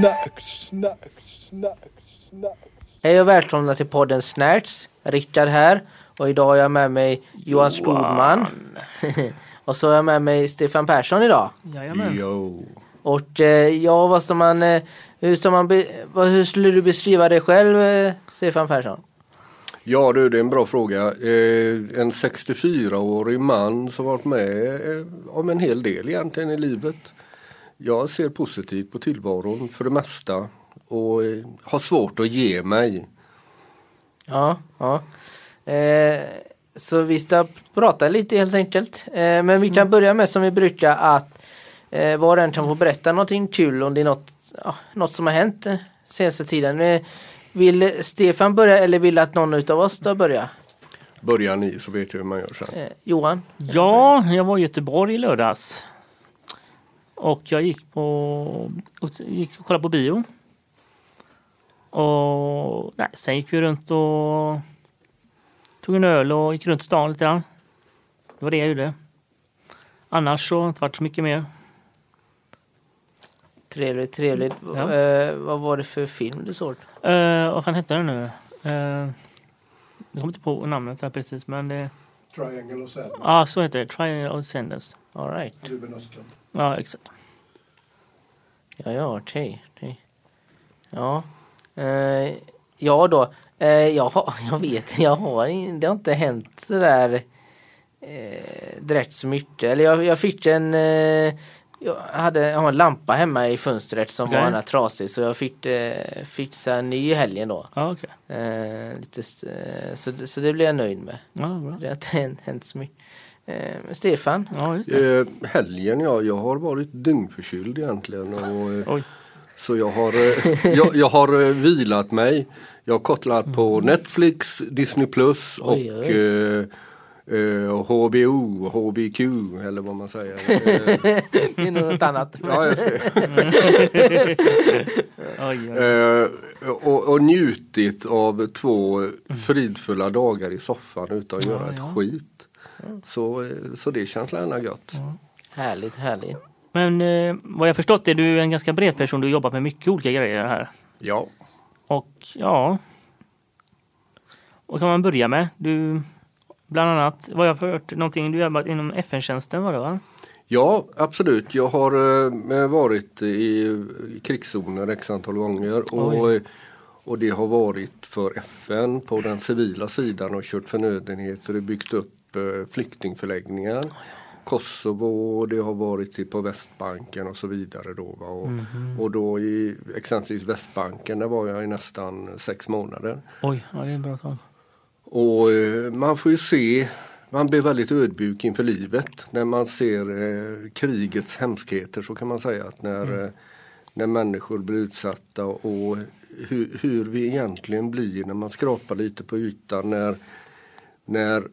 Snack, snack, snack, snack. Hej och välkomna till podden Snärts. Rickard här och idag har jag med mig Johan Skogman. och så har jag med mig Stefan Persson idag. Jajamän. Yo. Och eh, ja, vad ska man, eh, hur, ska man be, vad, hur skulle du beskriva dig själv, eh, Stefan Persson? Ja du, det är en bra fråga. Eh, en 64-årig man som varit med eh, om en hel del egentligen i livet. Jag ser positivt på tillvaron för det mesta och eh, har svårt att ge mig. Ja, ja. Eh, så vi ska prata lite helt enkelt. Eh, men vi kan börja med som vi brukar att eh, var och en kan få berätta någonting kul om det är något, ja, något som har hänt eh, senaste tiden. Eh, vill Stefan börja eller vill att någon utav oss ska börja? Börjar ni så vet jag hur man gör sen. Eh, Johan? Ja, jag var i Göteborg i lördags. Och jag gick på och gick och kollade på bio. Och nej, sen gick vi runt och tog en öl och gick runt stan lite grann. Det var det jag gjorde. Annars så har det inte varit så mycket mer. Trevligt, trevligt. Ja. Eh, vad var det för film du såg? Uh, vad fan hette den nu? Uh, jag kommer inte på namnet här precis men det... Triangle och sen. Ja, ah, så heter det. Triangle of Sadness. All right. Ruben Östlund. Ja, exakt. Ja, ja, okej. okej. Ja. Eh, ja då. Eh, jag, har- jag vet, jag har, in- det har inte hänt sådär eh, direkt så mycket. Eller jag, jag fick en eh, jag hade jag har en lampa hemma i fönstret som Okej. var trasig så jag fick eh, fixa en ny i helgen då. Ja, okej. Eh, lite, s- eh, så, så det blev jag nöjd med. Ja, bra. Det har inte hänt så mycket. Eh, Stefan? Ja, just det. Eh, helgen ja, jag har varit dyngförkyld egentligen. Och, eh, Oj. Så jag har, eh, jag, jag har eh, vilat mig. Jag har kottlat på Netflix, Disney Plus och Oj, oj. eh, eh, HBO, HBQ eller vad man säger. Det är något annat. ja, just det. Eh, och, och njutit av två fridfulla dagar i soffan utan att Ja, göra ett ja. skit. Så, så det känns gärna gött. Härligt, härligt. Men eh, vad jag förstått är du en ganska bred person. Du har jobbat med mycket olika grejer här. Ja. Och ja. Vad kan man börja med? Du, bland annat, vad jag har hört, någonting du jobbat inom FN-tjänsten var det va? Ja, absolut. Jag har eh, varit i krigszoner x antal gånger och, Oj. och det har varit för FN på den civila sidan och kört förnödenheter och byggt upp eh, flyktingförläggningar. Kosovo, det har varit i- på Västbanken och så vidare. Då, va? Och, och då i exempelvis Västbanken, där var jag i nästan sex månader. Oj, ja, det är en bra tag. Och eh, man får ju se, man blir väldigt ödmjuk inför livet när man ser eh, krigets hemskheter så kan man säga att när, eh, när människor blir utsatta och hur, hur vi egentligen blir när man skrapar lite på ytan när, när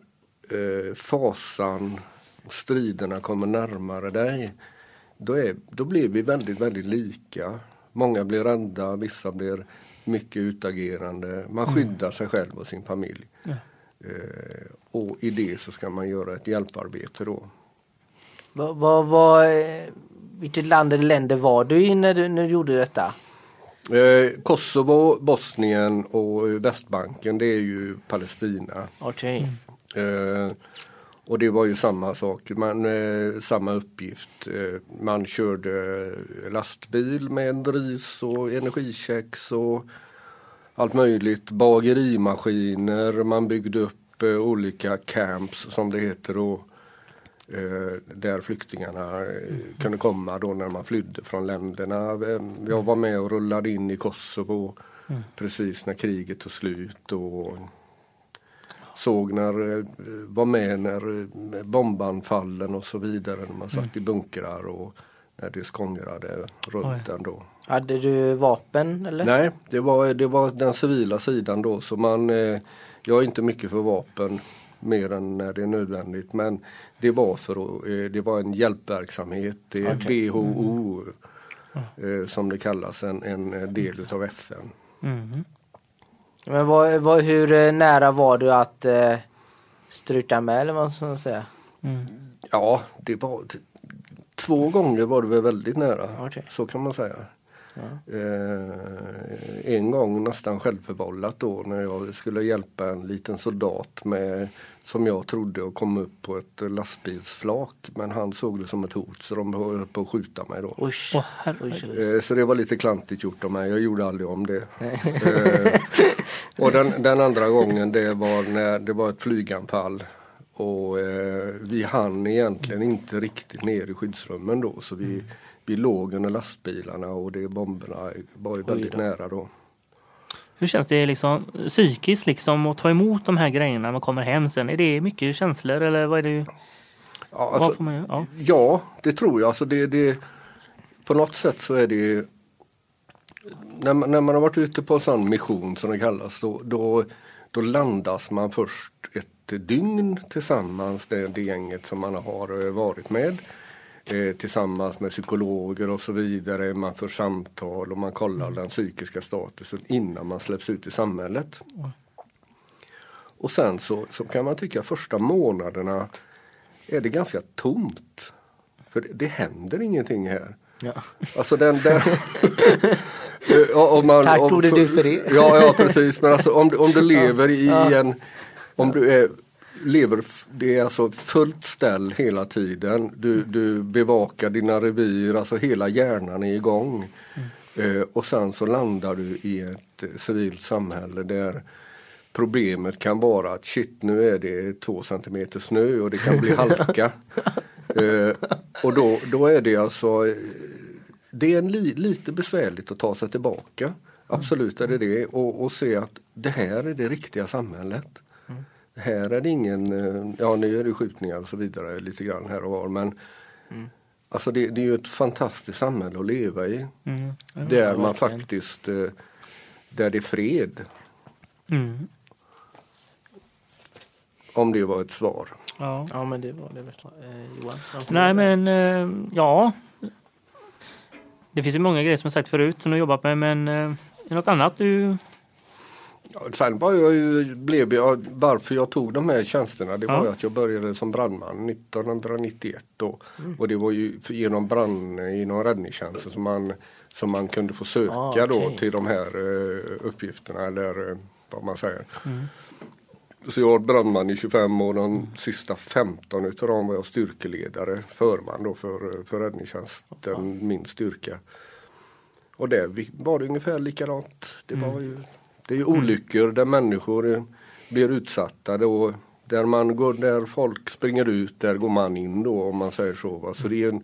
eh, fasan och striderna kommer närmare dig. Då, är, då blir vi väldigt, väldigt lika. Många blir rädda, vissa blir mycket utagerande. Man skyddar sig själv och sin familj. Ja. Eh, och i det så ska man göra ett hjälparbete då. Vad, vad, vad, eh, vilket land eller länder var du i när du, när du gjorde detta? Eh, Kosovo, Bosnien och Västbanken det är ju Palestina. Okej. Eh, och det var ju samma sak, man, eh, samma uppgift. Eh, man körde lastbil med ris och energikex och allt möjligt. Bagerimaskiner, man byggde upp eh, olika camps som det heter. Och, eh, där flyktingarna kunde komma då när man flydde från länderna. Eh, Jag var med och rullade in i Kosovo precis när kriget tog slut. Och, såg när, eh, var med när eh, bombanfallen och så vidare, när man satt i bunkrar och när det skångrade runt Oj. den då. Hade du vapen eller? Nej, det var, det var den civila sidan då så man, eh, jag är inte mycket för vapen mer än när det är nödvändigt men det var för det var en hjälpverksamhet, det är Okej. WHO eh, som det kallas, en, en del utav FN. Mhm. Men vad, vad, hur eh, nära var du att eh, struta med eller vad ska man säga? Mm. Ja, det var två gånger var det väl väldigt nära. Okej. Så kan man säga. Eh, en gång nästan självförvållat då när jag skulle hjälpa en liten soldat med som jag trodde att komma upp på ett lastbilsflak. Men han såg det som ett hot så de höll på att skjuta mig då. Usch. Åh, herregud. Eh, Så det var lite klantigt gjort av mig. Jag gjorde aldrig om det. Eh, och den, den andra gången det var när det var ett flyganfall. Och eh, vi hann egentligen inte riktigt ner i skyddsrummen då. Så vi, vi låg under lastbilarna och det bomberna var ju väldigt nära då. Hur känns det liksom psykiskt liksom att ta emot de här grejerna när man kommer hem sen? Är det mycket känslor eller vad är det? Ja, alltså, man, ja. Ja, det tror jag. Alltså det, det, på något sätt så är det när man, när man har varit ute på en sån mission som det kallas då, då, då landas man först ett dygn tillsammans, det, det gänget som man har varit med. Eh, tillsammans med psykologer och så vidare. Man för samtal och man kollar den psykiska statusen innan man släpps ut i samhället. Och sen så, så kan man tycka första månaderna är det ganska tomt. För det, det händer ingenting här. Ja. Alltså den... den Ja, om man, Tack om- gode du för det. Ja, ja precis. Men alltså om, om du lever i Ja. en... Om du är, lever, det är alltså fullt ställ hela tiden. Du, du bevakar dina revir, alltså hela hjärnan är igång. Eh, och sen så landar du i ett eh, civilt samhälle där problemet kan vara att shit nu är det två centimeter snö och det kan bli halka. eh, och då, då är det alltså eh, det är en li, lite besvärligt att ta sig tillbaka. Absolut är det det och, och se att det här är det riktiga samhället. Här är det ingen, eh, ja nu är det skjutningar och så vidare lite grann här och var men Alltså det, det är ju ett fantastiskt samhälle att leva i. Mm. Där man verkligen. faktiskt, eh, där det är fred. Mm. Om det var ett svar. Ja. Ja men det var det. Eh, Johan? Nej men eh, ja. Det finns ju många grejer som jag sagt förut som du jobbat med men eh, är det något annat du... Ja, sen var jag ju, blev jag, varför jag tog de här tjänsterna det var Ja. att jag började som brandman 1991 då. Och det var ju genom brand, inom räddningstjänsten som man, som man kunde få söka Ah, då okej. till de här eh, uppgifterna eller eh, vad man säger. Så jag var brandman i 25 år, de sista 15 utav dem var jag styrkeledare, förman då för, för räddningstjänsten, min styrka. Och vi- var det ungefär likadant. Det, var ju, det är ju olyckor där människor blir utsatta då. Där, man går, där folk springer ut, där går man in då om man säger så. Va? Så det är, en,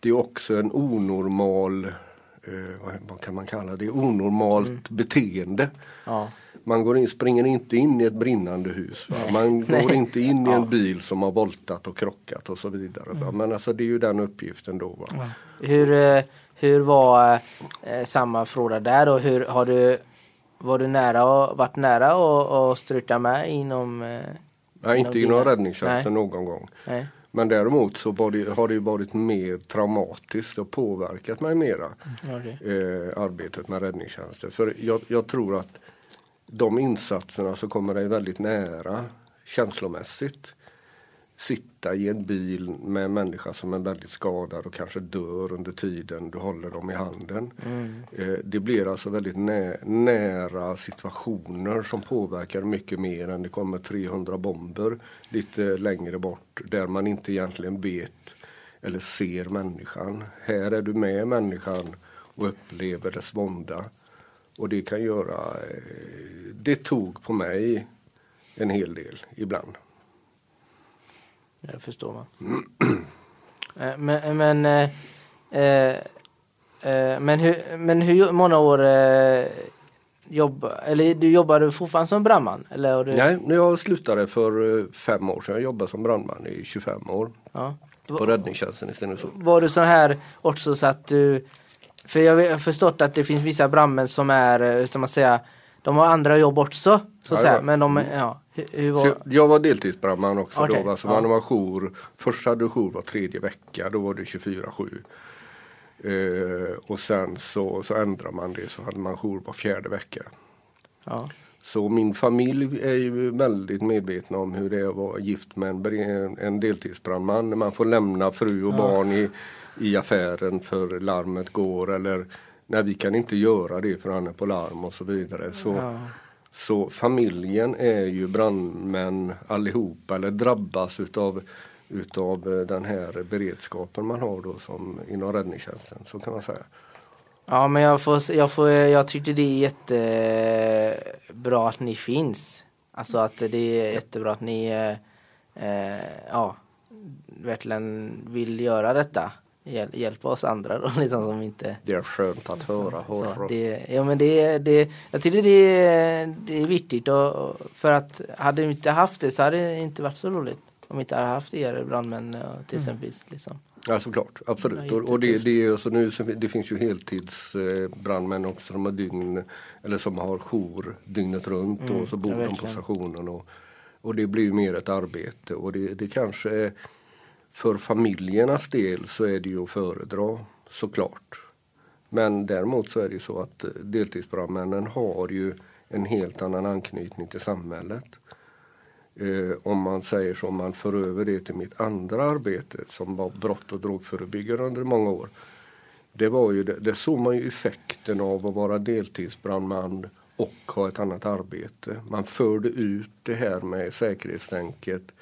det är också en onormal, eh, vad, kan man kalla det, onormalt beteende. Ja. Man går in, springer inte in i ett brinnande hus. Va? Man går inte in i Ja. en bil som har voltat och krockat och så vidare. Va? Men alltså det är ju den uppgiften då. Va? Hur, eh, hur var eh, samma fråga där och hur har du var du nära och, varit nära och, och struta med inom eh, Nej, inte Inom inom dina- räddningstjänsten någon gång. nej. Men däremot så har det ju varit mer traumatiskt och påverkat mig mera. Okej. Eh, arbetet med räddningstjänsten. För jag, jag tror att de insatserna så kommer dig väldigt nära känslomässigt. Sitta i en bil med en människa som är väldigt skadad och kanske dör under tiden du håller dem i handen. Eh, det blir alltså väldigt nä nära situationer som påverkar mycket mer än det kommer 300 bomber lite längre bort där man inte egentligen vet eller ser människan. Här är du med människan och upplever dess vånda. Och det kan göra, eh, det tog på mig en hel del ibland. Jag förstår man. Eh, men men, eh, eh, eh, men, hur, men hur många år eh, jobb, eller du jobbade fortfarande som brandman? Eller har du, Nej, när jag slutade för eh, fem år sedan, jag jobbade som brandman i 25 år Ja. på räddningstjänsten i Stenungsund. Var du så här också så att du För jag har förstått att det finns vissa brandmän som är, eh, hur ska man säga, de har andra jobb också. Så säga. Jajamän. Men de, ja, hur Så var, jag, jag var deltidsbrandman också Okej, då. Alltså ja. man var jour, först hade du jour var tredje vecka, då var det 24-7. Eh, och sen så, så ändrade man det så hade man jour var fjärde vecka. ja. Så min familj är ju väldigt medvetna om hur det är att vara gift med en, en deltidsbrandman. Man får lämna fru och barn i, i affären för larmet går eller nej vi kan inte göra det för han är på larm och så vidare. Så, Ja så familjen är ju brandmän allihopa eller drabbas utav, utav eh, den här beredskapen man har då som inom räddningstjänsten. Så kan man säga. Ja men jag får, jag får, eh, jag tyckte det är jättebra eh, att ni finns. Alltså att det är jättebra att ni eh, ja, verkligen vill göra detta. Hjäl, hjälpa oss andra då liksom som inte Det är skönt att höra. så, det, ja men det, det, jag tycker det är, det är viktigt och, för att hade vi inte haft det så hade det inte varit så roligt. Om vi inte hade haft er brandmän och till exempel. Liksom. Ja såklart, absolut. är Och, och det, det, är ju så nu, det finns ju heltidsbrandmän också som har dygn eller som har jour dygnet runt Mm, och så bor ja, de på stationen. Och, och det blir mer ett arbete och det, det kanske är, för familjernas del så är det ju att föredra såklart. Men däremot så är det ju så att eh, deltidsbrandmännen har ju en helt annan anknytning till samhället. Eh, om man säger så, om man för över det till mitt andra arbete som var brott och drogförebyggare under många år. Det var ju, det, det såg man ju effekten av att vara deltidsbrandman och ha ett annat arbete. Man förde ut det här med säkerhetstänket.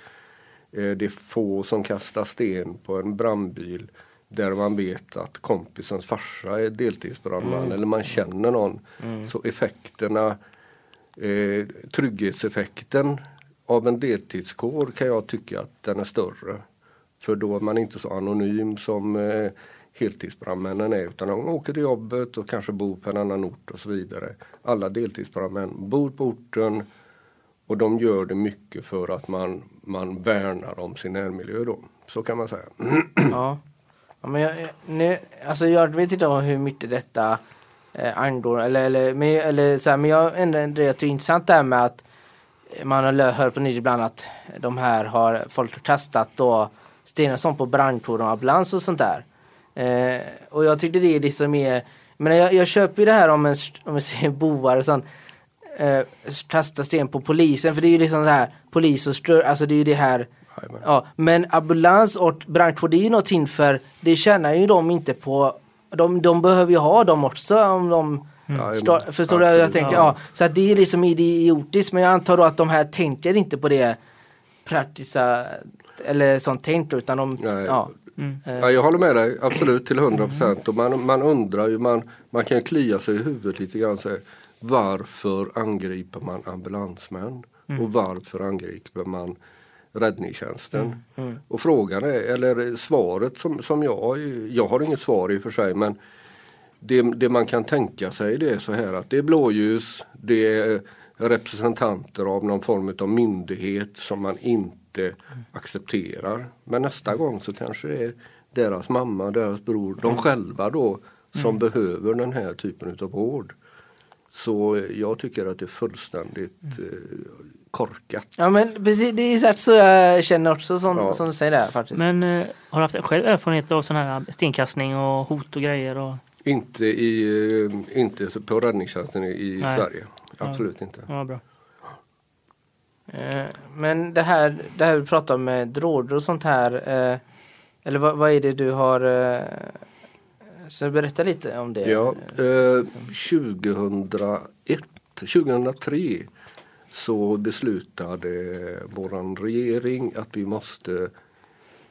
Eh, det är få som kastar sten på en brandbil där man vet att kompisens farsa är deltidsbrandman eller man känner någon. Så effekterna, eh, trygghetseffekten av en deltidskår kan jag tycka att den är större. För då är man inte så anonym som eh, heltidsbrandmännen är utan de åker till jobbet och kanske bor på en annan ort och så vidare. Alla deltidsbrandmän bor på orten och de gör det mycket för att man, man värnar om sin närmiljö då. Så kan man säga. Ja. ja men jag, nu, alltså jag vet inte om hur mycket detta eh, angår eller, eller, men, eller så här, men jag ändå ändå jag tycker är intressant det här med att man har hört på nyheter ibland att de här har folk har kastat då stenar som på brandkår och ambulans och sånt där. Eh, och jag tyckte det är liksom det som är men jag, jag köper ju det här om en, om man ser bovar och sånt eh, kasta sten på polisen för det är ju liksom så här polis och strö, alltså det är ju det här. Ja, men ambulans och brandkår det är ju någonting för det tjänar ju de inte på. De, de behöver ju ha dem också om de. Stå, förstår du? Jag tänker, ja. Så att det är liksom idiotiskt men jag antar då att de här tänker inte på det praktiska eller sånt tänkt utan de, Nej. ja. Mm. Eh, Ja, jag håller med dig absolut till 100 procent. Och man, man undrar ju, man, man kan klia sig i huvudet lite grann. Så här, varför angriper man ambulansmän? Och varför angriper man räddningstjänsten? Och frågan är, eller svaret som, som jag, jag har inget svar i och för sig men det, det man kan tänka sig det är så här att det är blåljus, det är representanter av någon form av myndighet som man inte accepterar. Men nästa gång så kanske det är deras mamma, deras bror, de själva då som behöver den här typen av vård. Så eh, jag tycker att det är fullständigt eh, korkat. ja men precis, det är exakt så jag känner också som, Ja. som du säger där faktiskt. Men eh, har du haft själv erfarenhet av sån här stenkastning och hot och grejer? Och, Inte, i, eh, inte på räddningstjänsten i, Nej. Sverige. Absolut inte. ja, bra. Eh, Men det här, det här vi pratar om med droger och sånt här. eh, Eller vad, vad är det du har? Så berätta lite om det. Ja, eh, 2001, 2003 så beslutade våran regering att vi måste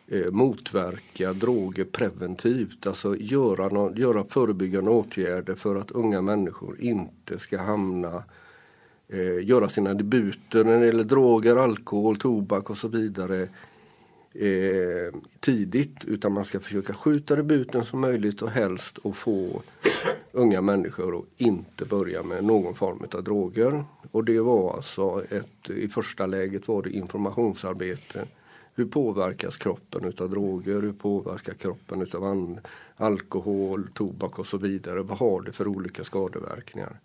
eh, motverka droger preventivt. Alltså göra, no göra förebyggande åtgärder för att unga människor inte ska hamna eh, göra sina debuter när det gäller droger, alkohol, tobak och så vidare eh, tidigt utan man ska försöka skjuta debuten som möjligt och helst och få unga människor att inte börja med någon form av droger. Och det var alltså ett, i första läget var det informationsarbete. Hur påverkas kroppen utav droger? Hur påverkar kroppen utav alkohol, tobak och så vidare? Vad har det för olika skadeverkningar?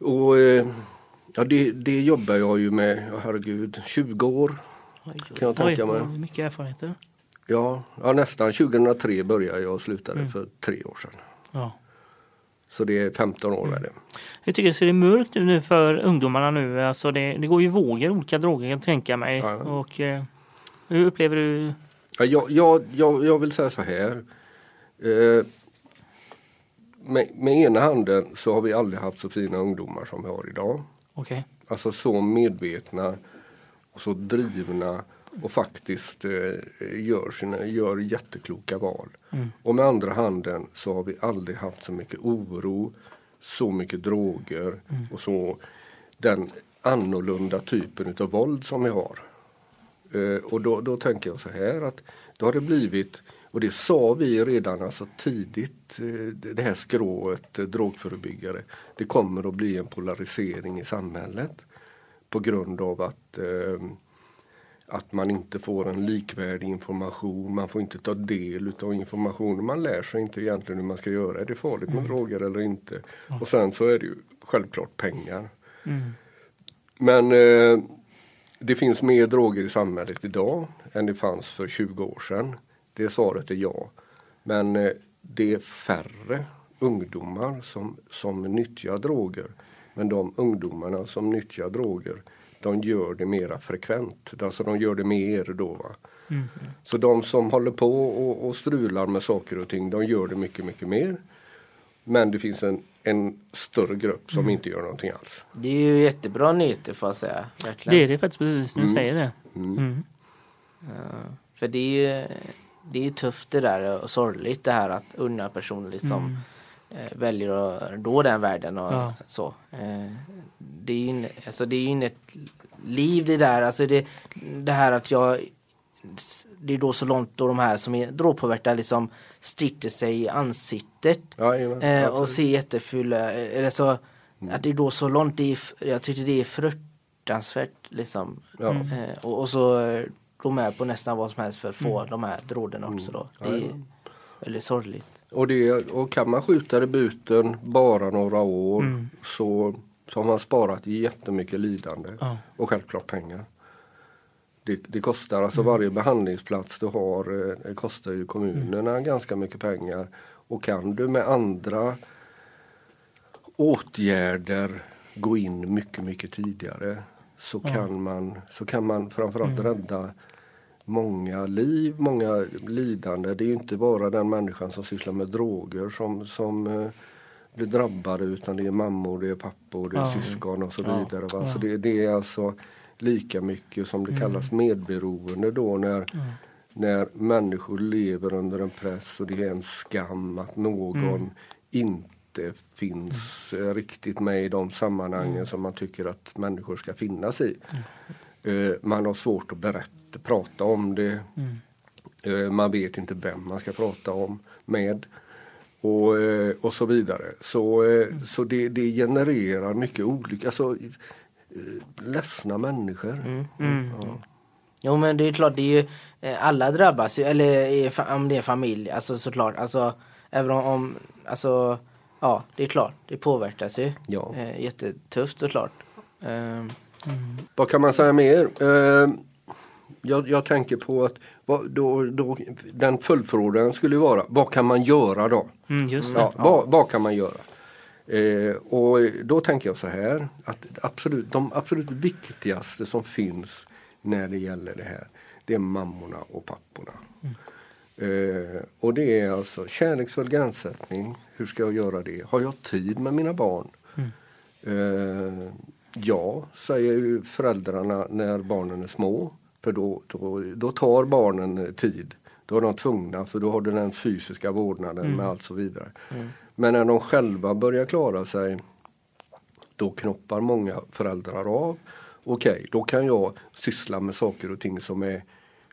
Och eh, ja, det, det jobbar jag ju med, herregud, 20 år Oj, oj. kan jag tänka mig. mycket erfarenheter. Ja, ja, nästan 2003 började jag och slutade för tre år sedan. Ja. Så det är 15 år är det. Jag tycker det ser mörkt ut nu för ungdomarna nu. Alltså det, det går ju vågor olika droger kan jag tänka mig. Ja. Och, eh, hur upplever du? Ja, jag, jag, jag, jag vill säga så här. Eh, med, med ena handen så har vi aldrig haft så fina ungdomar som vi har idag. Okej. Alltså så medvetna så drivna och faktiskt eh, gör, sina, gör jättekloka val. Mm. Och med andra handen så har vi aldrig haft så mycket oro, så mycket droger Mm. och så den annorlunda typen av våld som vi har. Eh, och då, då tänker jag så här att då har det blivit, och det sa vi redan alltså tidigt, eh, det här skrået, drogförebyggare, det kommer att bli en polarisering i samhället på grund av att eh, att man inte får en likvärdig information, man får inte ta del av informationen, man lär sig inte egentligen hur man ska göra, är det farligt med droger eller inte? Och sen så är det ju självklart pengar. Mm. Men eh, det finns mer droger i samhället idag än det fanns för 20 år sedan. Det svaret är ja. Men eh, det är färre ungdomar som, som nyttjar droger. Men de ungdomarna som nyttjar droger, de gör det mera frekvent. Alltså de gör det mer då. Va? Mm. Så de som håller på och, och strular med saker och ting, de gör det mycket, mycket mer. Men det finns en, en större grupp som inte gör någonting alls. Det är ju jättebra nyheter får jag säga. Verkligen. Det är det faktiskt precis när du säger det. Mm. Mm. Ja, för det är ju det är tufft det där och sorgligt det här att unga personer liksom Mm. Väljer att nå den världen och Ja. så. Eh, det är ju in- alltså det är inget liv det där. Alltså det, det här att jag det är då så långt då de här som är drogpåverkade liksom sticker sig i ansiktet Jajamän, eh, och ser jättefulla eh, eller så att det är då så långt det är, jag tyckte det är fruktansvärt liksom Ja. Eh, och, och så eh, gå med på nästan vad som helst för att få Mm. de här drogerna också då. Det är väldigt sorgligt. Och, det, och kan man skjuta det buten bara några år Mm. så, så har man sparat jättemycket lidande Ja. och självklart pengar. Det, det kostar, alltså Mm. varje behandlingsplats du har eh, det kostar ju kommunerna Mm. ganska mycket pengar. Och kan du med andra åtgärder gå in mycket, mycket tidigare så, kan, man, så kan man framförallt Mm. rädda många liv, många lidande. Det är inte bara den människan som sysslar med droger som, som eh, blir drabbade utan det är mammor, det är pappor, det är Ja. syskon och så vidare. Ja. Så det, det är alltså lika mycket som det Mm. kallas medberoende då när, Mm. när människor lever under en press och det är en skam att någon Mm. inte finns eh, riktigt med i de sammanhangen Mm. som man tycker att människor ska finnas i. Eh, man har svårt att berätta, prata om det. Mm. Eh, man vet inte vem man ska prata om med. Och, eh, och så vidare. Så, eh, så det, det genererar mycket olika, alltså ledsna människor. Mm. Ja. Jo men det är klart, det är ju, alla drabbas ju, eller om det är familj, alltså såklart. Alltså, även om, om alltså, ja det är klart, det påverkas ju. Ja. Eh, jättetufft såklart. Eh, Vad kan man säga mer? Eh, jag, jag tänker på att vad, då, då, den följdfrågan skulle vara, vad kan man göra då? Mm, just det. Ja, vad, vad kan man göra? Eh, och då tänker jag så här att absolut, de absolut viktigaste som finns när det gäller det här det är mammorna och papporna. Eh, och det är alltså kärleksfull gränssättning. Hur ska jag göra det? Har jag tid med mina barn? Eh, ja, säger ju föräldrarna när barnen är små. För då, då, då tar barnen tid. Då är de tvungna för då har du den fysiska vårdnaden med allt så vidare. Men när de själva börjar klara sig då knoppar många föräldrar av. Okej, då kan jag syssla med saker och ting som, är,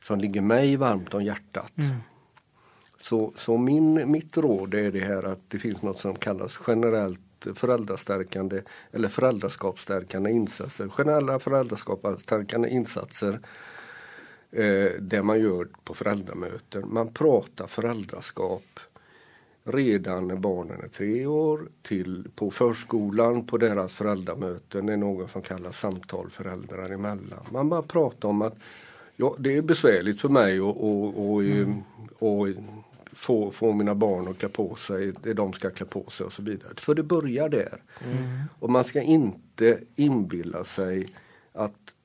som ligger mig varmt om hjärtat. Mm. Så, så min, mitt råd är det här att det finns något som kallas generellt föräldrastärkande eller föräldraskapsstärkande insatser. Generella föräldraskapsstärkande insatser eh, det man gör på föräldramöten. Man pratar föräldraskap redan när barnen är tre år till på förskolan på deras föräldramöten. Det är något som kallas samtal föräldrar emellan. Man bara pratar om att ja, det är besvärligt för mig att och, och, och få, få mina barn att klä på sig det de ska klä på sig och så vidare. För det börjar där. Och man ska inte inbilla sig att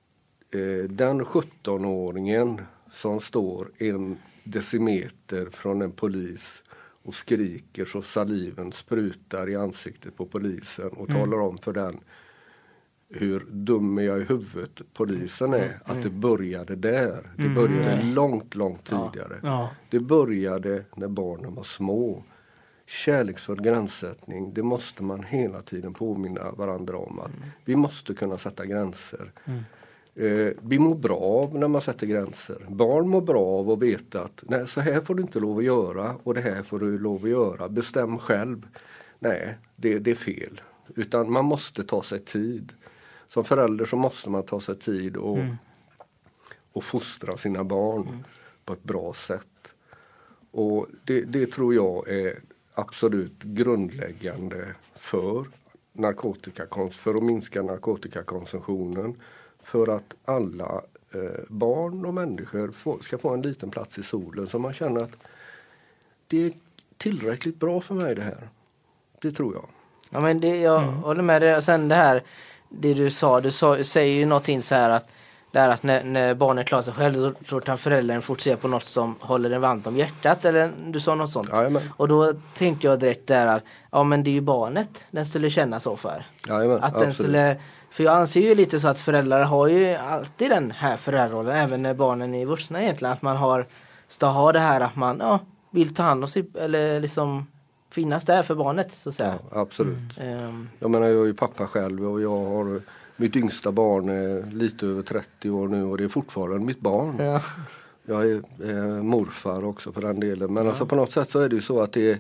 eh, den 17-åringen som står en decimeter från en polis och skriker så saliven sprutar i ansiktet på polisen och Mm. talar om för den hur dum är jag i huvudet polisen är. Att det började där. Det Mm. började långt, långt tidigare. Ja. Det började när barnen var små. Kärleksfull gränssättning, det måste man hela tiden påminna varandra om. att Vi måste kunna sätta gränser. Eh, vi mår bra av när man sätter gränser. Barn mår bra av att veta att nej, så här får du inte lov att göra och det här får du lov att göra. Bestäm själv. Nej, det, det är fel. Utan man måste ta sig tid. Som förälder så måste man ta sig tid och, och fostra sina barn på ett bra sätt. Och det, det tror jag är absolut grundläggande för narkotikakons- för att minska narkotikakonsumtionen. För att alla eh, barn och människor få, ska få en liten plats i solen så man känner att det är tillräckligt bra för mig det här. Det tror jag. Ja men det, jag håller med dig. Sen det här, det du sa, du sa, säger ju någonting så här att det här att när, när barnet klarar sig själv då, då kan föräldern fokusera på något som håller en varmt om hjärtat eller du sa något sånt. Jajamän. Och då tänkte jag direkt där att ja men det är ju barnet den skulle känna så för. Jajamän, Att den absolut. skulle, för jag anser ju lite så att föräldrar har ju alltid den här föräldrarollen även när barnen är vuxna egentligen. Att man har, ska ha det här att man ja, vill ta hand om sig eller liksom finnas där för barnet så att säga. Ja, absolut. Ehm, Jag menar jag är ju pappa själv och jag har mitt yngsta barn är lite över 30 år nu och det är fortfarande mitt barn. ja. Jag är eh, morfar också för den delen. Men alltså på något sätt så är det ju så att det är,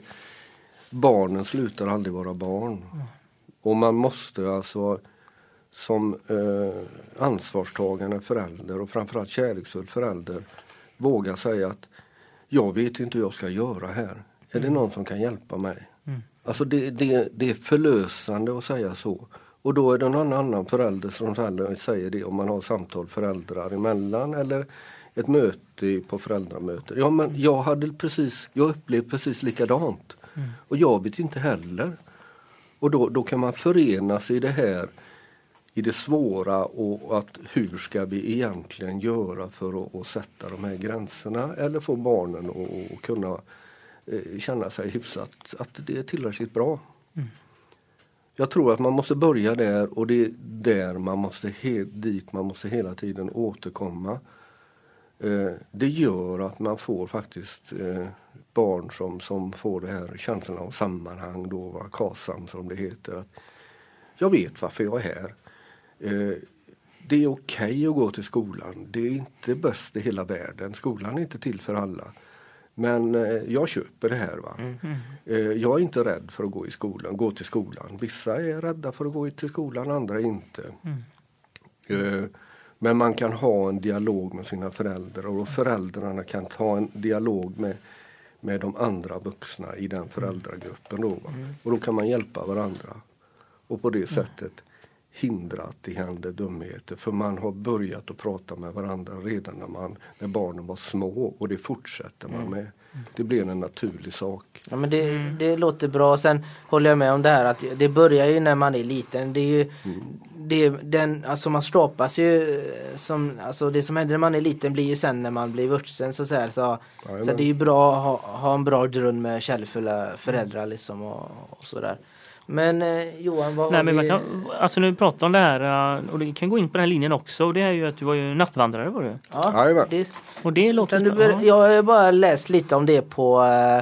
barnen slutar aldrig vara barn. Och man måste alltså som eh, ansvarstagande förälder och framförallt kärleksfull förälder våga säga att jag vet inte hur jag ska göra här. Är det någon som kan hjälpa mig? Alltså det, det, det är förlösande att säga så. Och då är det någon annan förälder som säger det om man har samtal föräldrar emellan eller ett möte på föräldramöte. Ja men jag hade precis, jag upplevde precis likadant. Och jag vet inte heller. Och då, då kan man förenas i det här i det svåra och att hur ska vi egentligen göra för att, att sätta de här gränserna eller få barnen att, att kunna känna sig hyfsat, att det är tillräckligt bra. Jag tror att man måste börja där och det är där man måste dit man måste hela tiden återkomma. Eh, det gör att man får faktiskt eh, barn som, som får det här känslan av sammanhang, då, va, KASAM som det heter. Att jag vet varför jag är här. Eh, det är okej att gå till skolan. Det är inte bäst i hela världen. Skolan är inte till för alla. Men eh, jag köper det här. Va? Eh, jag är inte rädd för att gå i skolan, gå till skolan. Vissa är rädda för att gå till skolan, andra inte. Eh, men man kan ha en dialog med sina föräldrar och föräldrarna kan ta en dialog med, med de andra vuxna i den föräldragruppen. Då, va? Och då kan man hjälpa varandra. Och på det sättet hindra att det händer dumheter. För man har börjat att prata med varandra redan när, man, när barnen var små och det fortsätter man med. Det blir en naturlig sak. Ja, men det, det låter bra. Sen håller jag med om det här att det börjar ju när man är liten. Det är ju, det, den, alltså man skapas ju som, alltså det som händer när man är liten blir ju sen när man blir vuxen så, så, här, så, så det är ju bra att ha, ha en bra grund med kärleksfulla föräldrar liksom och, och sådär. Men eh, Johan, vad Nej, har men man vi? kan, alltså när vi pratar om det här, eh, och det kan gå in på den här linjen också, och det är ju att du var ju nattvandrare var du. Ja, Jajamän. det, Och det låter... kan du ja. jag har bara läst lite om det på eh,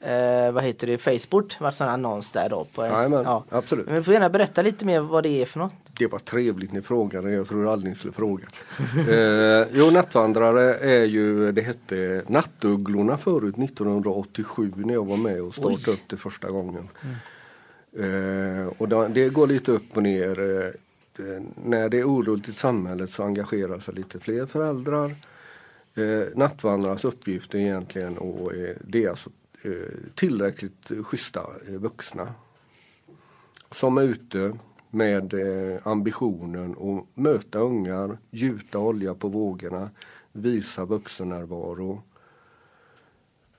eh, vad heter det, Facebook. Det var en annons där då. På en, Jajamän, ja. absolut. Men du får gärna berätta lite mer vad det är för något. Det var trevligt ni frågade, jag tror aldrig ni skulle fråga. eh, jo, Nattvandrare är ju, det hette Nattugglorna förut 1987 när jag var med och startade Oj. upp det första gången. Eh, Eh, och det, går lite upp och ner. Eh, eh, när det är oroligt i samhället så engagerar sig lite fler föräldrar. Nattvandrarnas uppgift är egentligen och, det är alltså, tillräckligt schyssta vuxna som är ute med ambitionen att möta ungar, gjuta olja på vågorna, visa vuxennärvaro,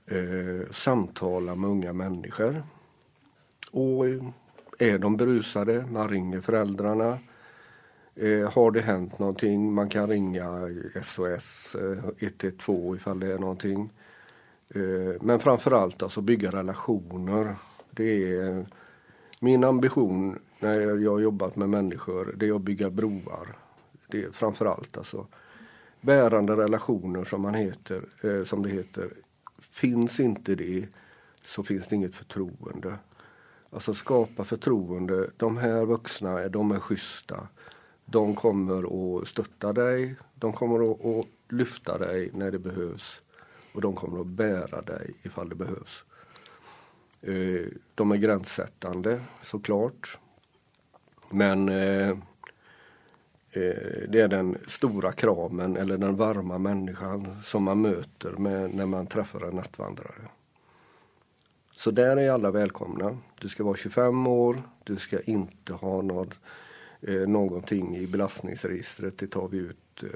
eh, samtala med unga människor. Och är de berusade, man ringer föräldrarna. Eh, har det hänt någonting, man kan ringa SOS eh, 112 ifall det är någonting. Eh, men framförallt alltså bygga relationer. Det är min ambition när jag har jobbat med människor, det är att bygga broar. Det är framförallt alltså bärande relationer som, man heter, eh, som det heter. Finns inte det så finns det inget förtroende. Alltså skapa förtroende. De här vuxna, de är schyssta. De kommer att stötta dig. De kommer att lyfta dig när det behövs. Och de kommer att bära dig ifall det behövs. Eh, de är gränssättande såklart. Men eh, eh, det är den stora kramen eller den varma människan som man möter med, när man träffar en nattvandrare. Så där är alla välkomna. Du ska vara 25 år, du ska inte ha något, eh, någonting i belastningsregistret. Det tar vi ut. Eh,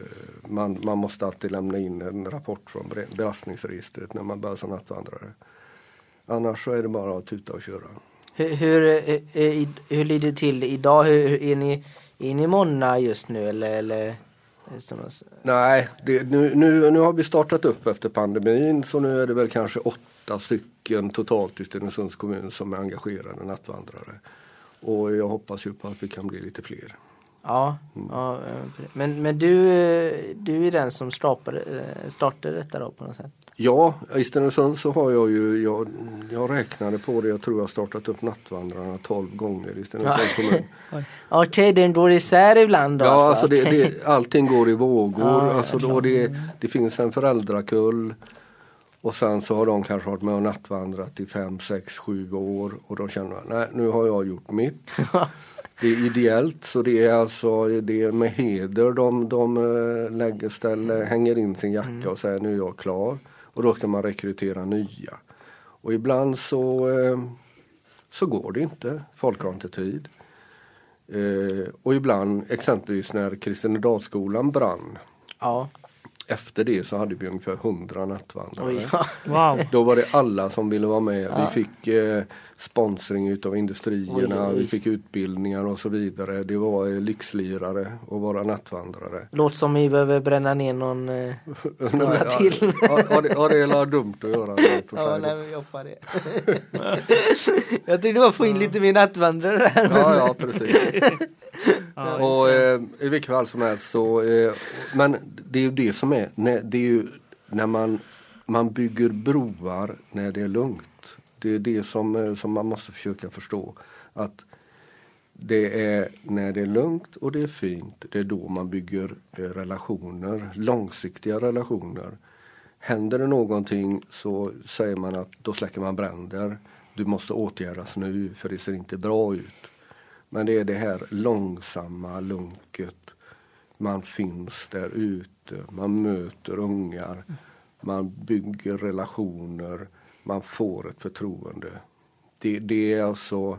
man, man måste alltid lämna in en rapport från belastningsregistret när man börjar som nattvandrare. Annars så är det bara att tuta och köra. Hur, hur, eh, eh, hur ligger det till idag? Hur, är, ni, är ni många just nu eller? eller Nej, det, nu, nu, nu har vi startat upp efter pandemin så nu är det väl kanske åtta stycken totalt i Stenungsunds kommun som är engagerade nattvandrare. Och jag hoppas ju på att vi kan bli lite fler. Ja, mm. ja men, men du, du är den som startade, eh, startade detta då på något sätt? Ja, i Stenungsund så har jag ju, jag, jag räknade på det, jag tror jag startat upp Nattvandrarna 12 gånger i Stenungsunds kommun. Okej, okay, den går isär ibland då? Ja, alltså, alltså det, det, allting går i vågor. Ja, alltså då det, det finns en föräldrakull och sen så har de kanske varit med och nattvandrat i 5, 6, 7 år och då känner man, nej nu har jag gjort mitt. Det är ideellt så det är alltså det är med heder de, de eh, lägger ställe, hänger in sin jacka mm. och säger nu är jag klar. Och då ska man rekrytera nya. Och ibland så, eh, så går det inte. Folk har inte tid. Eh, och ibland, exempelvis när Kristinedalsskolan brann. Ja efter det så hade vi ungefär 100 nattvandrare. Oj, ja. wow. Då var det alla som ville vara med. Ja. Vi fick eh, sponsring utav industrierna, oj, oj. vi fick utbildningar och så vidare. Det var eh, lyxlirare att vara nattvandrare. Låter som vi behöver bränna ner någon eh, skola till. ja, ja, det, ja, det är dumt att göra. Det, ja, nej, men jag det. jag tänkte bara få in lite mer nattvandrare här. Ja, ja, precis. Och eh, i vilket fall som helst så, eh, men det är ju det som är, det är ju när man, man bygger broar när det är lugnt. Det är det som, eh, som man måste försöka förstå. Att det är när det är lugnt och det är fint, det är då man bygger eh, relationer, långsiktiga relationer. Händer det någonting så säger man att då släcker man bränder. Du måste åtgärdas nu för det ser inte bra ut. Men det är det här långsamma lunket. Man finns där ute, man möter ungar, man bygger relationer, man får ett förtroende. Det, det är alltså,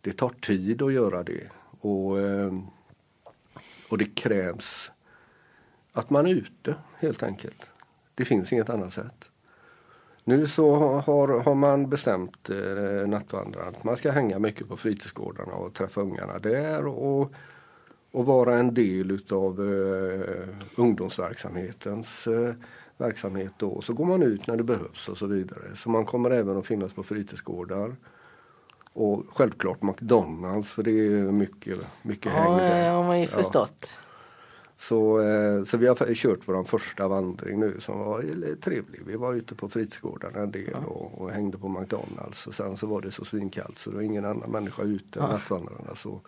det tar tid att göra det. Och, eh, och det krävs att man är ute helt enkelt. Det finns inget annat sätt. Nu så har, har man bestämt eh, nattvandraren att man ska hänga mycket på fritidsgårdarna och träffa ungarna där och, och vara en del utav eh, ungdomsverksamhetens eh, verksamhet då. Så går man ut när det behövs och så vidare. Så man kommer även att finnas på fritidsgårdar. Och självklart McDonalds för det är mycket, mycket ja, häng där. Ja, har man ju förstått. Så, eh, så vi har kört vår första vandring nu som var trevlig. Vi var ute på fritidsgårdarna en del och, och, hängde på McDonalds och sen så var det så svinkallt så det var ingen annan människa ute än nattvandrarna. Så,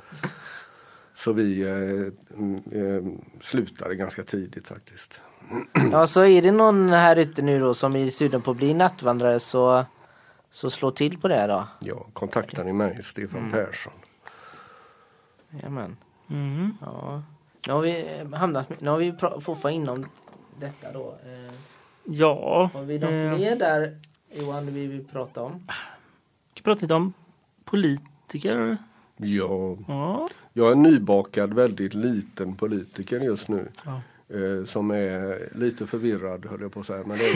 så vi eh, mm, eh, slutade ganska tidigt faktiskt. Ja, så är det någon här ute nu då som är sugen på att bli nattvandrare så, så slå till på det då. Ja, kontakta ni mig, Stefan mm. Persson. Jajamän. Mm. Ja. Nu har vi hamnat, nu har vi fortfarande inom detta då. Eh, ja. Har vi något eh, mer där Johan vi vill prata om? Vi prata lite om politiker. Ja. ja. Jag är nybakad, väldigt liten politiker just nu. Ja. Eh, som är lite förvirrad höll jag på att säga. Men, det,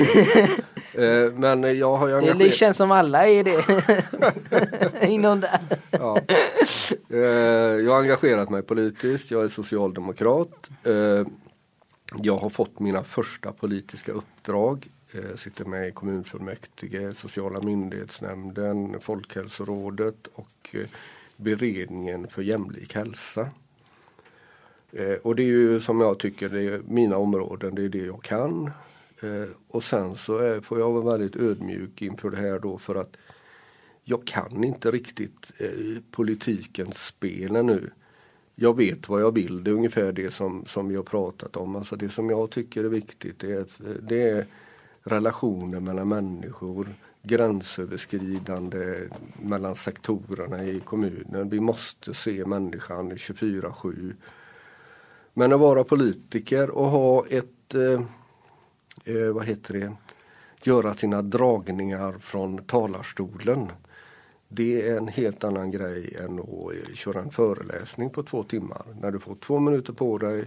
eh, men jag har ju engagerat... Det känns som alla är det. Inom där. ja. eh, jag har engagerat mig politiskt. Jag är socialdemokrat. Eh, jag har fått mina första politiska uppdrag. Jag sitter med i kommunfullmäktige, sociala myndighetsnämnden, Folkhälsorådet och beredningen för jämlik hälsa. Eh, och det är ju som jag tycker, det är mina områden, det är det jag kan. Eh, och sen så får jag vara väldigt ödmjuk inför det här då för att jag kan inte riktigt eh, politikens spel ännu jag vet vad jag vill. Det är ungefär det som, som vi har pratat om. Alltså det som jag tycker är viktigt det är, det är relationer mellan människor, gränsöverskridande mellan sektorerna i kommunen. Vi måste se människan 24-7. Men att vara politiker och ha ett, eh, eh, vad heter det, göra sina dragningar från talarstolen det är en helt annan grej än att eh, köra en föreläsning på två timmar. När du får två minuter på dig,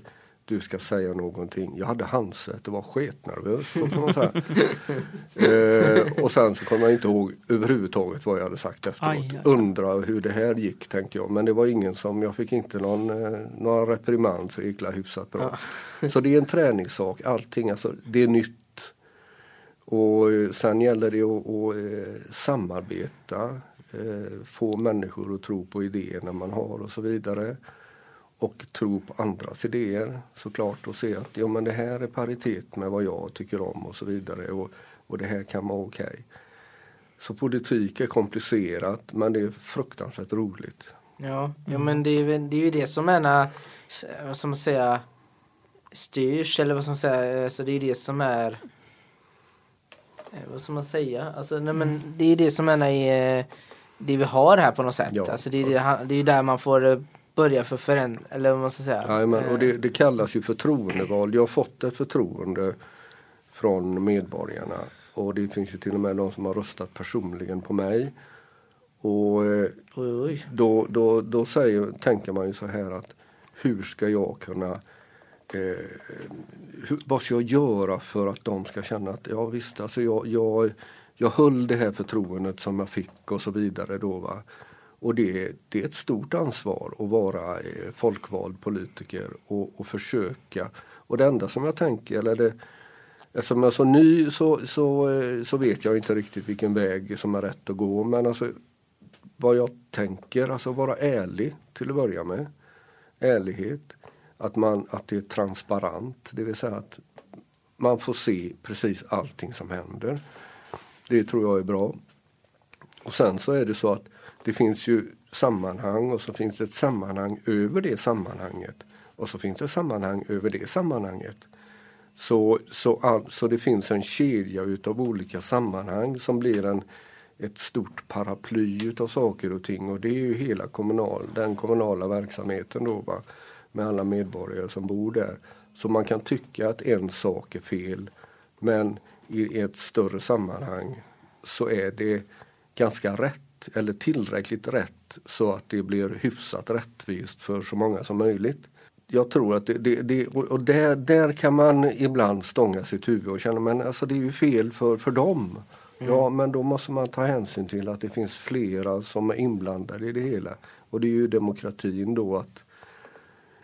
du ska säga någonting. Jag hade handset och var sketnervös. eh, och sen så kommer jag inte ihåg överhuvudtaget vad jag hade sagt efteråt. Aj, aj, aj. Undra hur det här gick tänkte jag. Men det var ingen som, jag fick inte någon, eh, någon reprimand så det gick hyfsat bra. Ja. så det är en träningssak, allting, alltså, det är nytt. Och eh, sen gäller det att, att eh, samarbeta eh, få människor att tro på idéerna man har och så vidare. Och tro på andras idéer såklart och se att ja, men det här är paritet med vad jag tycker om och så vidare. Och, och det här kan vara okej. Okay. Så politik är komplicerat men det är fruktansvärt roligt. Ja, mm. ja men det är, det är ju det som är när, som man säger, styrs eller vad som säger, alltså det är det som är eh, vad ska man säga? Alltså, nej, men det är det som är när i, det vi har här på något sätt. Ja. Alltså det, är, det är där man får eh, börja för förändring, eller vad man ska säga. Jajamän, och det, det kallas ju förtroendeval. Jag har fått ett förtroende från medborgarna och det finns ju till och med de som har röstat personligen på mig. Och eh, oj. Då, då, då säger, tänker man ju så här att hur ska jag kunna eh, hur, vad ska jag göra för att de ska känna att ja visst, alltså jag, jag jag höll det här förtroendet som jag fick och så vidare. Då, va? Och det, det är ett stort ansvar att vara eh, folkvald politiker och, och försöka. Och det enda som jag tänker, eller det, eftersom jag är så ny så, så, eh, så vet jag inte riktigt vilken väg som är rätt att gå. Men alltså vad jag tänker, alltså vara ärlig till att börja med. Ärlighet. Att, man, att det är transparent, det vill säga att man får se precis allting som händer. Det tror jag är bra. Och sen så är det så att det finns ju sammanhang och så finns det ett sammanhang över det sammanhanget. Och så finns det sammanhang över det sammanhanget. Så, så, så det finns en kedja utav olika sammanhang som blir en, ett stort paraply utav saker och ting och det är ju hela kommunal, den kommunala verksamheten då va, med alla medborgare som bor där. Så man kan tycka att en sak är fel men i ett större sammanhang så är det ganska rätt eller tillräckligt rätt så att det blir hyfsat rättvist för så många som möjligt. Jag tror att det, det, det och där, där kan man ibland stånga sitt huvud och känna men alltså det är ju fel för, för dem. Mm. Ja men då måste man ta hänsyn till att det finns flera som är inblandade i det hela. Och det är ju demokratin då att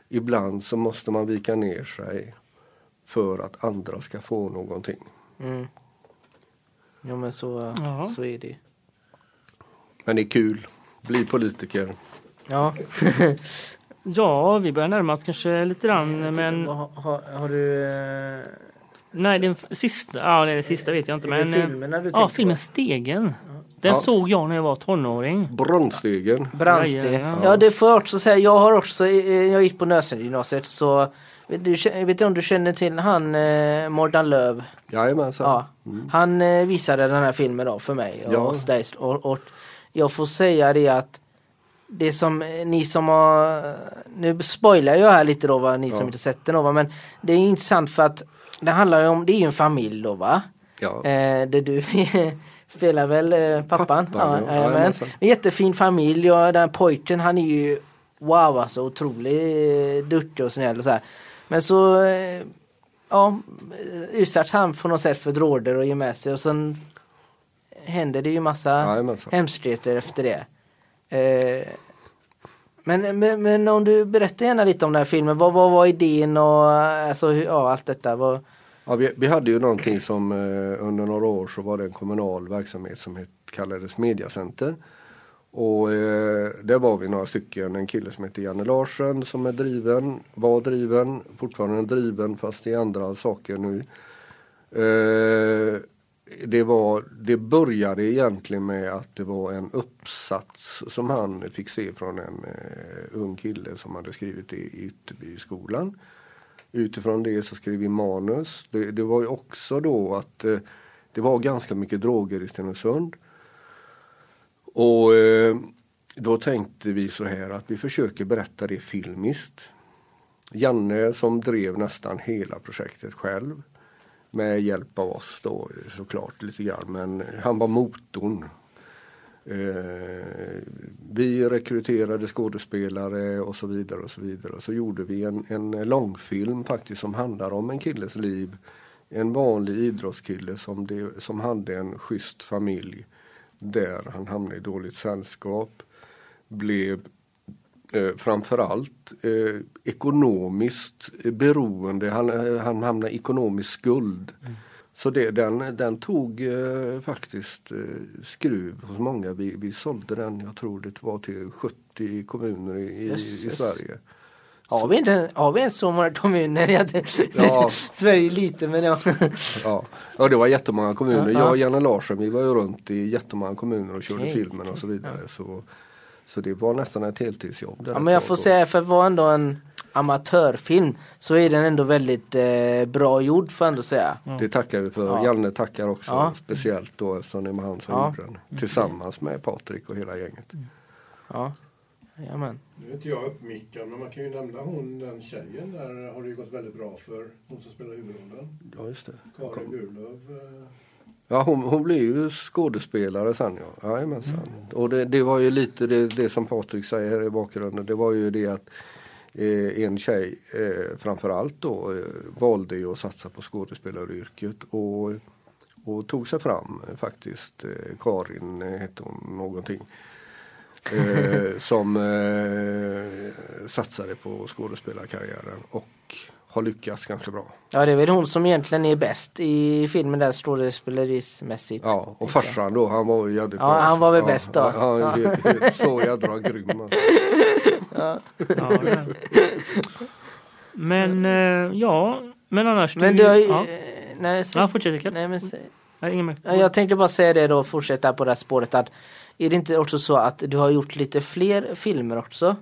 ibland så måste man vika ner sig för att andra ska få någonting. Mm. Ja men så, så är det. Men det är kul. Bli politiker. Ja. ja, vi börjar närma oss kanske lite grann men... Har, har, har du... Eh... Nej, den sista, ja, det sista vet jag inte. Men, filmen du ja, filmen Stegen. Den ja. såg jag när jag var tonåring. Brandstegen. Brandstegen. Ja, ja, det får jag också säga. Jag har också, jag gick på Nösengymnasiet så du, vet inte om du känner till han eh, Mordan Löv? Jajamensan. Ja. Mm. Han eh, visade den här filmen då för mig och, ja. och, och, jag får säga det att det som eh, ni som har, nu spoilar jag här lite då va, ni ja. som inte sett den då va, men det är intressant för att det handlar ju om, det är ju en familj då va? Ja. Eh, där du spelar väl eh, pappan? pappan ja, ja, men, en jättefin familj och den pojken han är ju wow alltså otroligt duktig och snäll och så här. Men så eh, ja, utsätts han på något sätt för droger och ger med sig och sen händer det ju massa hemskheter efter det. Eh, Men, men, men om du berättar gärna lite om den här filmen. Vad, vad var idén och alltså, hur, ja, allt detta? Vad... Ja, vi, vi hade ju någonting som eh, under några år så var det en kommunal verksamhet som het, kallades Mediacenter. Och eh, där var vi några stycken, en kille som heter Janne Larsen som är driven, var driven, fortfarande driven fast i andra saker nu. Eh, det, var, det började egentligen med att det var en uppsats som han fick se från en eh, ung kille som hade skrivit det i Ytterbyskolan. Utifrån det så skrev vi manus. Det, det var ju också då att eh, det var ganska mycket droger i Stenungsund. Och eh, då tänkte vi så här att vi försöker berätta det filmiskt. Janne som drev nästan hela projektet själv med hjälp av oss då såklart lite grann men han var motorn. Eh, vi rekryterade skådespelare och så vidare och så vidare. Och så gjorde vi en, en långfilm faktiskt som handlar om en killes liv. En vanlig idrottskille som, det, som hade en schysst familj där han hamnade i dåligt sällskap. Blev eh, framförallt eh, ekonomiskt beroende. Han, eh, han hamnade i ekonomisk skuld. Mm. Så det, den, den tog eh, faktiskt eh, skruv hos många. Vi, vi sålde den, jag tror det var till 70 kommuner i, yes, i Sverige. Har vi, inte, har vi ens så många kommuner? Ja. Sverige är lite men ja. ja. Ja det var jättemånga kommuner. Ja, Jag och Janne Larsson vi var ju runt i jättemånga kommuner och körde okay. filmen och så vidare. Så, så det var nästan ett heltidsjobb. Ja men jag får säga för att vara ändå en amatörfilm så är den ändå väldigt eh, bra gjord får jag ändå säga. Mm. Det tackar vi för. Ja. Janne tackar också ja. speciellt då eftersom det var han som ja. gjorde den. Tillsammans med Patrik och hela gänget. Mm. Ja. Jajamän. Nu är inte jag uppmickad men man kan ju nämna hon den tjejen där har det ju gått väldigt bra för. Hon som spelar huvudrollen. Ja just det. Karin Burlöv. Eh. Ja hon, hon blev ju skådespelare sen ja. Jajamensan. Mm. Och det, det var ju lite det, det som Patrik säger här i bakgrunden. Det var ju det att eh, en tjej eh, framförallt då eh, valde ju att satsa på skådespelaryrket och, och tog sig fram eh, faktiskt. Eh, Karin eh, hette hon någonting. Eh, som satsade på skådespelarkarriären och har lyckats ganska bra. Ja det är väl hon som egentligen är bäst i filmen där skådespelerismässigt. Ja och farsan då han var ju jävligt Ja han var väl ja, bäst då. Han, han ja. så jädra grym. ja. ja men eh, ja men annars. Men du har ju, ja. nej, så, ja, fortsätt Nej, men, nej. Jag tänkte bara säga det då fortsätta på det här spåret att är det inte också så att du har gjort lite fler filmer också?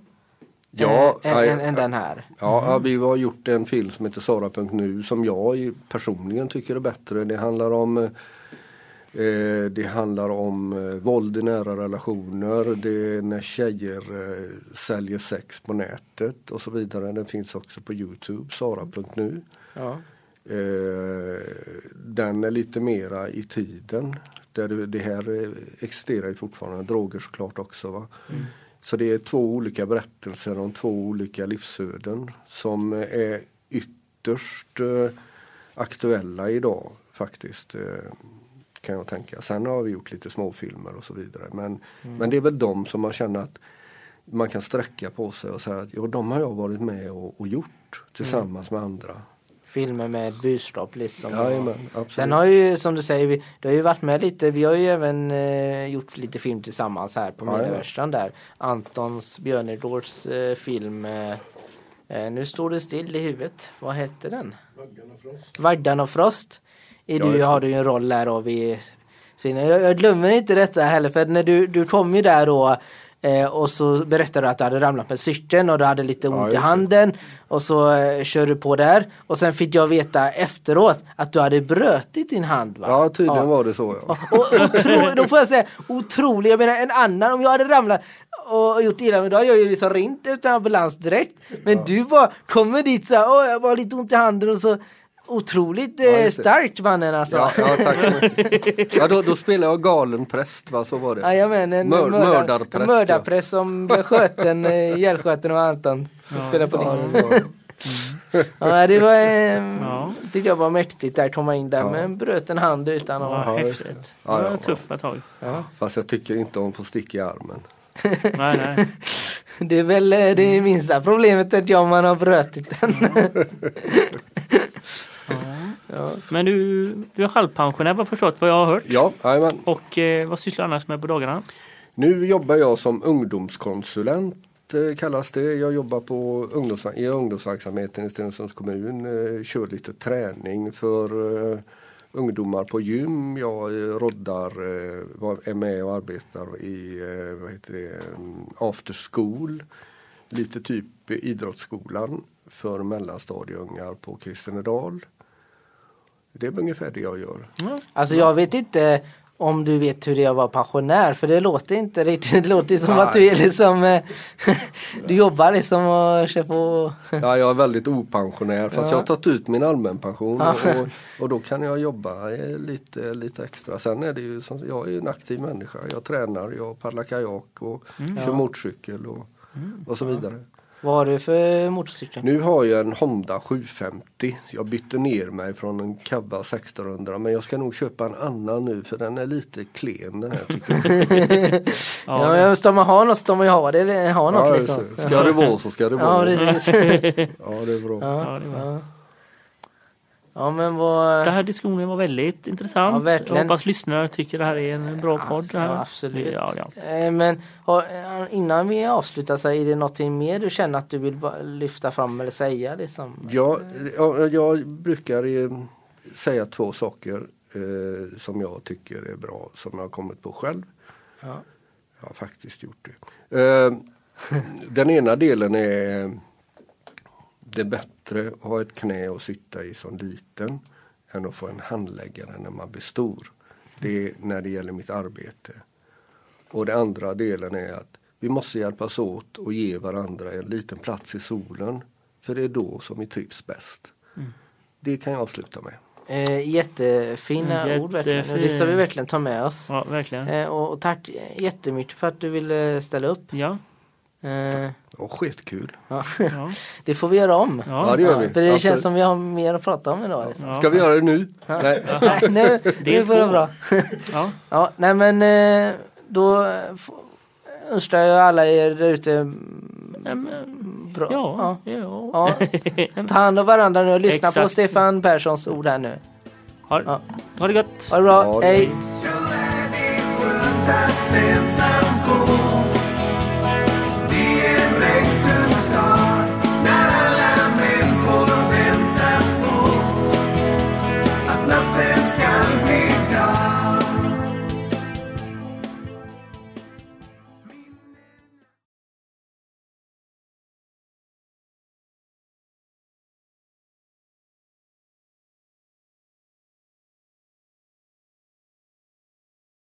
Ja, äh, än, än, den här. Ja, mm. vi har gjort en film som heter Sara.nu som jag personligen tycker är bättre. Det handlar om eh, det handlar om eh, våld i nära relationer, det är när tjejer eh, säljer sex på nätet och så vidare. Den finns också på Youtube, Sara.nu. Ja. Eh, den är lite mera i tiden. Där det här existerar ju fortfarande, droger såklart också. Va? Mm. Så det är två olika berättelser om två olika livsöden som är ytterst eh, aktuella idag faktiskt. Eh, kan jag tänka. Sen har vi gjort lite småfilmer och så vidare. Men, mm. men det är väl de som man känner att man kan sträcka på sig och säga att jo, de har jag varit med och, och gjort tillsammans mm. med andra filmer med budskap liksom. Jajamän, Sen har ju som du säger, vi, du har ju varit med lite, vi har ju även eh, gjort lite film tillsammans här på Medieversan där. Antons Björnegårds eh, film eh, eh, Nu står det still i huvudet. Vad hette den? Vaggan och Frost. Vaggan och Frost. I ja, du har du ju en roll där och vi jag, jag glömmer inte detta heller för när du, du kom ju där då Eh, och så berättade du att du hade ramlat med cykeln och du hade lite ont ja, i handen. Och så eh, kör du på där. Och sen fick jag veta efteråt att du hade brötit din hand va? Ja tydligen ja. var det så ja. Och, och, otro, då får jag säga otroligt. Jag menar en annan om jag hade ramlat och gjort illa mig då hade jag ju liksom ringt utan ambulans direkt. Men ja. du bara kommer dit så här, jag har lite ont i handen och så otroligt eh, starkt mannen alltså. Ja, ja tack. Ja, då, då spelade jag galen präst, va? så var det. Jajamän, en Mör, mördar, mördarpräst. mördarpräst ja. som blev skjuten, eh, ihjälskjuten av Anton. Ja, spelade på ja, det. Var... Mm. ja, det var, eh, ja. tyckte jag var mäktigt där, komma in där ja. med en bruten hand utan att... Ja, häftigt. Ja, ja, det var tuffa tag. Ja. Fast jag tycker inte om att få stick i armen. Nej, nej. Det är väl eh, det minsta problemet att jag man har brutit den. Ja. Men du, du är halvpensionär vad förstått vad jag har hört. Ja, jajamän. Och eh, vad sysslar du annars med på dagarna? Nu jobbar jag som ungdomskonsulent eh, kallas det. Jag jobbar på ungdoms, i ungdomsverksamheten i Stenungsunds kommun. Eh, kör lite träning för eh, ungdomar på gym. Jag eh, roddar, eh, är med och arbetar i eh, vad heter det, mm, after school. Lite typ idrottsskolan för mellanstadieungar på Kristennedal. Det är ungefär det jag gör. Alltså jag vet inte om du vet hur det är att vara pensionär för det låter inte riktigt, det låter som att du är liksom eh, Du jobbar liksom och kör på Ja, jag är väldigt opensionär fast Ja. jag har tagit ut min allmänpension Ja. och, och då kan jag jobba eh, lite, lite extra. Sen är det ju som, jag är en aktiv människa. Jag tränar, jag paddlar kajak och kör motorcykel och, och så vidare. Vad har du för motorcykel? Nu har jag en Honda 750. Jag bytte ner mig från en Cabba 1600 men jag ska nog köpa en annan nu för den är lite klen den här tycker jag. Ja, ja ska man ha något ska man ju ha det, ha något Ja, liksom. så- Ska det vara så ska det Ja, vara. precis. Ja, det är bra. Ja, det var- ja. Ja men vad... Den här diskussionen var väldigt intressant. Ja, verkligen. Jag hoppas lyssnare tycker det här är en bra podd. det här. Ja, absolut. Ja, ja. Eh, Men eh, innan vi avslutar så är det någonting mer du känner att du vill lyfta fram eller säga? Liksom? Ja, ja, jag brukar säga två saker eh, som jag tycker är bra, som jag har kommit på själv. Ja. Jag har faktiskt gjort det. Den ena delen är det är bättre att ha ett knä att sitta i som liten än att få en handläggare när man blir stor. Det är när det gäller mitt arbete. Och den andra delen är att vi måste hjälpas åt och ge varandra en liten plats i solen. För det är då som vi trivs bäst. Det kan jag avsluta med. Eh, jättefina Mm, ord verkligen. Det jättefin. ska vi verkligen ta med oss. ja verkligen. Eh, och, och tack jättemycket för att du ville ställa upp. Ja, Eh, Och skitkul. ja. ja, det får vi göra om. Ja, ja. det gör vi. För det Absolut. känns som vi har mer att prata om idag. Liksom. Ja. Ska vi göra det nu? Nej. Nej, nu, nu får det bra. ja. Ja, nej men eh, då eh, önskar jag alla er där ute mm, bra. Ja, Ja. ja. Ja. Ta hand om varandra nu och lyssna på Exakt. Stefan Perssons ord här nu. Ha, Ja. ha det gott! Ha det bra, Ja, det- hej!